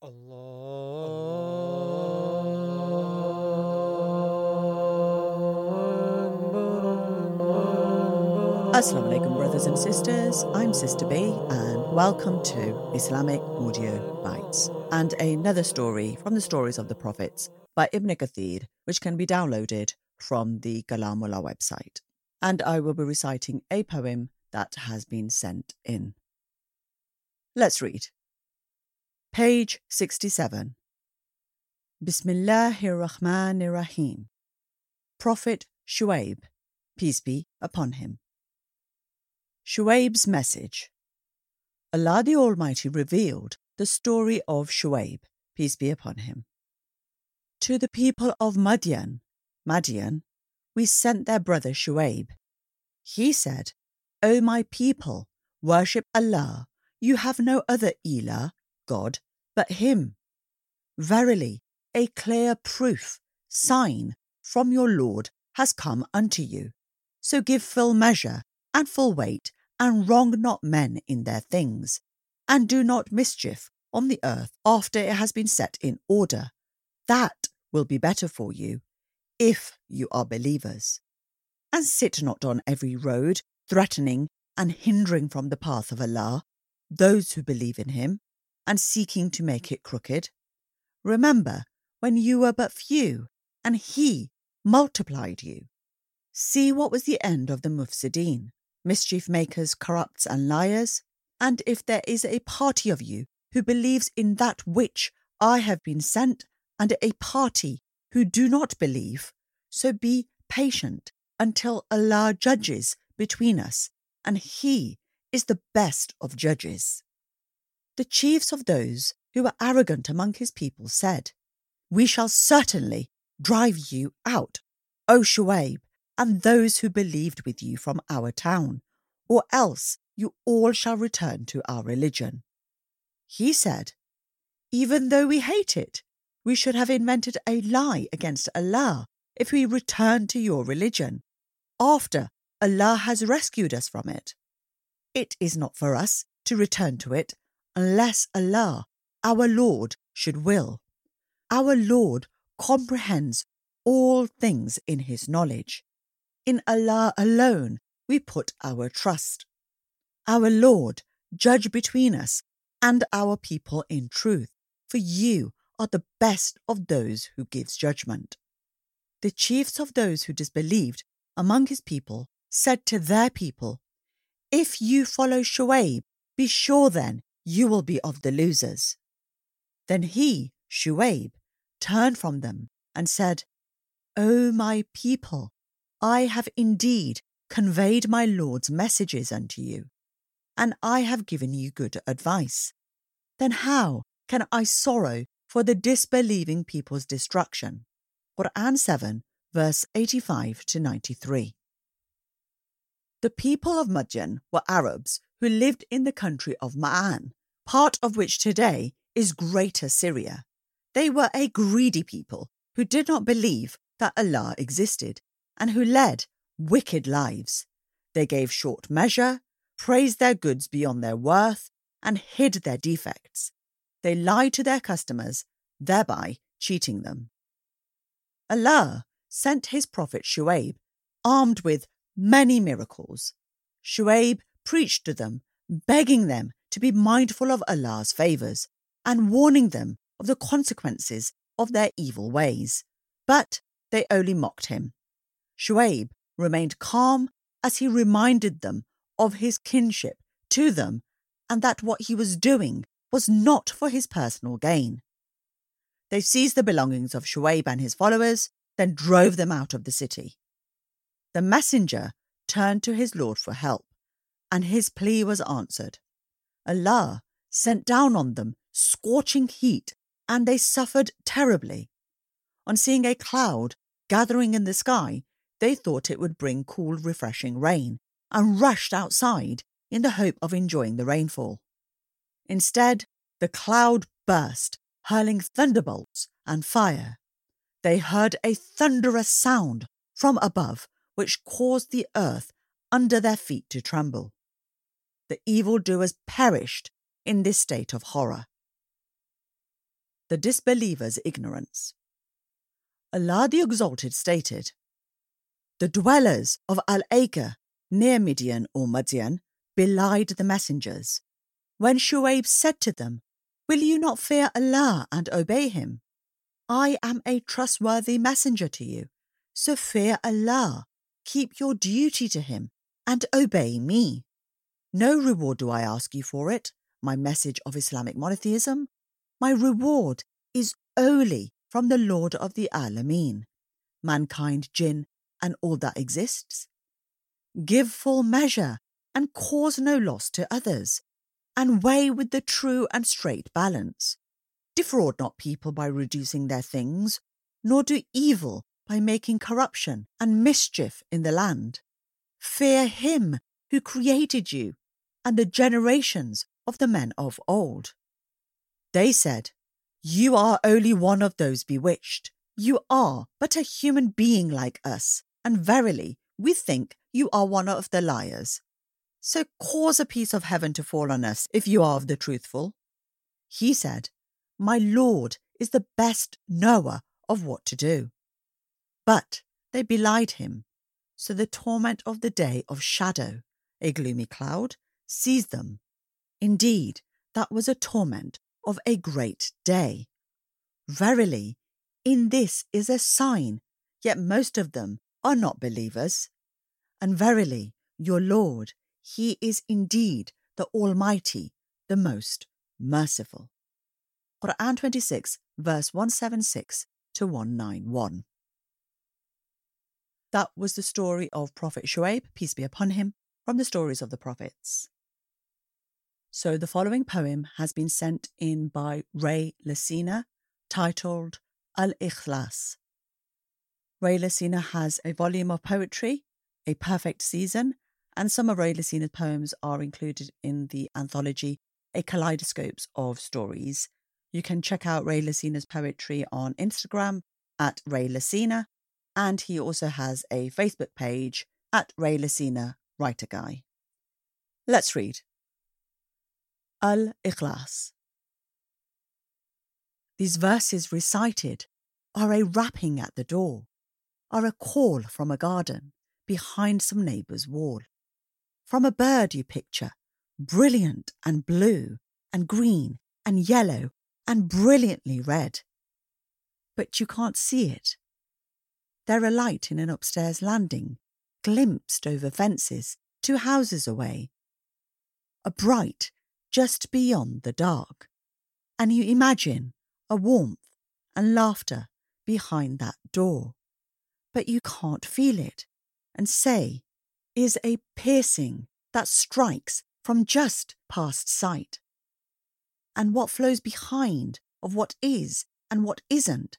Assalamu alaikum, brothers and sisters. I'm Sister B, and welcome to Islamic Audio Bytes and another story from the Stories of the Prophets by Ibn Kathir, which can be downloaded from the Kalamullah website. And I will be reciting a poem that has been sent in. Let's read. Page 67. Bismillahir Rahmanir Rahim. Prophet Shuaib, peace be upon him. Shuaib's message. Allah the Almighty revealed the story of Shuaib, peace be upon him. To the people of Madian, Madian, we sent their brother Shuaib. He said, O my people, worship Allah. You have no other Ilah, God, but Him. Verily, a clear proof, sign from your Lord has come unto you. So give full measure and full weight and wrong not men in their things, and do not mischief on the earth after it has been set in order. That will be better for you, if you are believers. And sit not on every road, threatening and hindering from the path of Allah those who believe in Him, and seeking to make it crooked. Remember when you were but few, and He multiplied you. See what was the end of the Mufsideen mischief makers, corrupts, and liars? And if there is a party of you who believes in that which I have been sent, and a party who do not believe, so be patient until Allah judges between us, and He is the best of judges. The chiefs of those who were arrogant among his people said, We shall certainly drive you out, O Shuaib, and those who believed with you from our town, or else you all shall return to our religion. He said, Even though we hate it, we should have invented a lie against Allah if we return to your religion, after Allah has rescued us from it. It is not for us to return to it unless Allah, our Lord, should will. Our Lord comprehends all things in His knowledge. In Allah alone we put our trust. Our Lord, judge between us and our people in truth, for you are the best of those who gives judgment. The chiefs of those who disbelieved among his people said to their people, If you follow Shuaib, be sure then you will be of the losers. Then he, Shuaib, turned from them and said, O my people, I have indeed conveyed my Lord's messages unto you, and I have given you good advice. Then how can I sorrow for the disbelieving people's destruction? Quran 7, verse 85 to 93. The people of Madian were Arabs who lived in the country of Ma'an, part of which today is Greater Syria. They were a greedy people who did not believe that Allah existed and who led wicked lives. They gave short measure, praised their goods beyond their worth, and hid their defects. They lied to their customers, thereby cheating them. Allah sent his prophet Shuaib, armed with many miracles. Shuaib preached to them, begging them to be mindful of Allah's favours and warning them of the consequences of their evil ways. But they only mocked him. Shuaib remained calm as he reminded them of his kinship to them and that what he was doing was not for his personal gain. They seized the belongings of Shuaib and his followers, then drove them out of the city. The messenger turned to his Lord for help, and his plea was answered. Allah sent down on them scorching heat, and they suffered terribly. On seeing a cloud gathering in the sky, they thought it would bring cool, refreshing rain and rushed outside in the hope of enjoying the rainfall. Instead, the cloud burst, hurling thunderbolts and fire. They heard a thunderous sound from above, which caused the earth under their feet to tremble. The evildoers perished in this state of horror. the disbeliever's ignorance. Allah the Exalted stated, The dwellers of Al Aika, near Midian or Madian, belied the messengers. When Shuaib said to them, Will you not fear Allah and obey Him? I am a trustworthy messenger to you, so fear Allah, keep your duty to Him, and obey me. No reward do I ask you for it, my message of Islamic monotheism. My reward is only from the Lord of the Alameen, mankind, jinn, and all that exists. Give full measure and cause no loss to others, and weigh with the true and straight balance. Defraud not people by reducing their things, nor do evil by making corruption and mischief in the land. Fear him who created you and the generations of the men of old. They said, you are only one of those bewitched. You are but a human being like us, and verily, we think you are one of the liars. So cause a piece of heaven to fall on us if you are of the truthful. He said, My Lord is the best knower of what to do. But they belied him, so the torment of the day of shadow, a gloomy cloud, seized them. Indeed, that was a torment of a great day. Verily, in this is a sign, yet most of them are not believers. And verily, your Lord, He is indeed the Almighty, the Most Merciful. Quran 26, verse 176 to 191. That was the story of Prophet Shuaib, peace be upon him, from the stories of the prophets. So the following poem has been sent in by Ray Lacina, titled Al Ikhlas. Ray Lacina has a volume of poetry, A Perfect Season, and some of Ray Lacina's poems are included in the anthology A Kaleidoscopes of Stories. You can check out Ray Lacina's poetry on Instagram at Ray Lacina, and he also has a Facebook page at Ray Lacina Writer Guy. Let's read. Al Ikhlas. These verses recited are a rapping at the door, are a call from a garden behind some neighbour's wall. From a bird you picture, brilliant and blue and green and yellow and brilliantly red. But you can't see it. They're a light in an upstairs landing, glimpsed over fences two houses away. A bright just beyond the dark. And you imagine a warmth and laughter behind that door. But you can't feel it, and say, is a piercing that strikes from just past sight. And what flows behind of what is and what isn't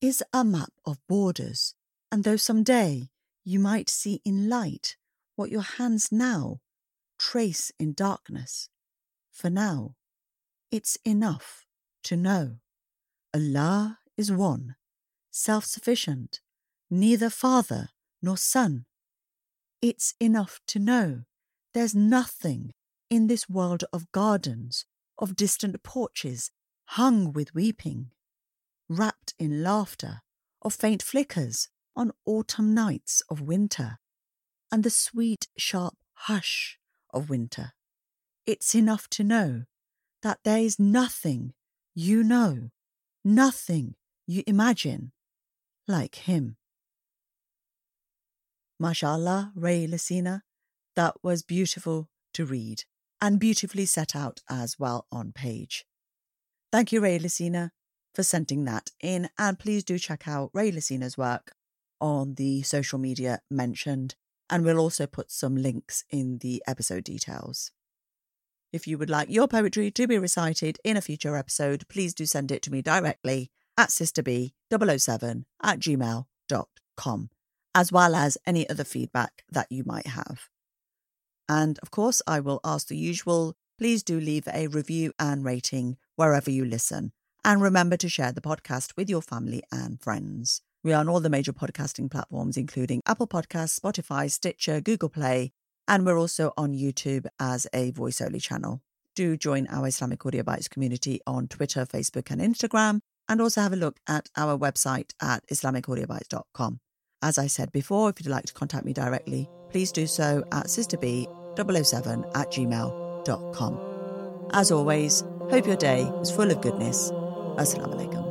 is a map of borders, and though some day you might see in light what your hands now trace in darkness, for now, it's enough to know Allah is one, self sufficient, neither father nor son. It's enough to know there's nothing in this world of gardens, of distant porches, hung with weeping, wrapped in laughter, of faint flickers on autumn nights of winter, and the sweet, sharp hush of winter. It's enough to know that there is nothing you know, nothing you imagine like him. Mashallah, Ray Lacina, that was beautiful to read and beautifully set out as well on page. Thank you, Ray Lacina, for sending that in. And please do check out Ray Lacina's work on the social media mentioned. And we'll also put some links in the episode details. If you would like your poetry to be recited in a future episode, please do send it to me directly at sisterbee007 at gmail.com, as well as any other feedback that you might have. And of course, I will ask the usual please do leave a review and rating wherever you listen. And remember to share the podcast with your family and friends. We are on all the major podcasting platforms, including Apple Podcasts, Spotify, Stitcher, Google Play, and we're also on YouTube as a voice only channel. do join our Islamic Audio Bytes community on Twitter, Facebook, and Instagram, and also have a look at our website at IslamicAudiobytes.com. As I said before, if you'd like to contact me directly, please do so at sisterbee007 at gmail.com. As always, hope your day is full of goodness. Assalamu alaikum.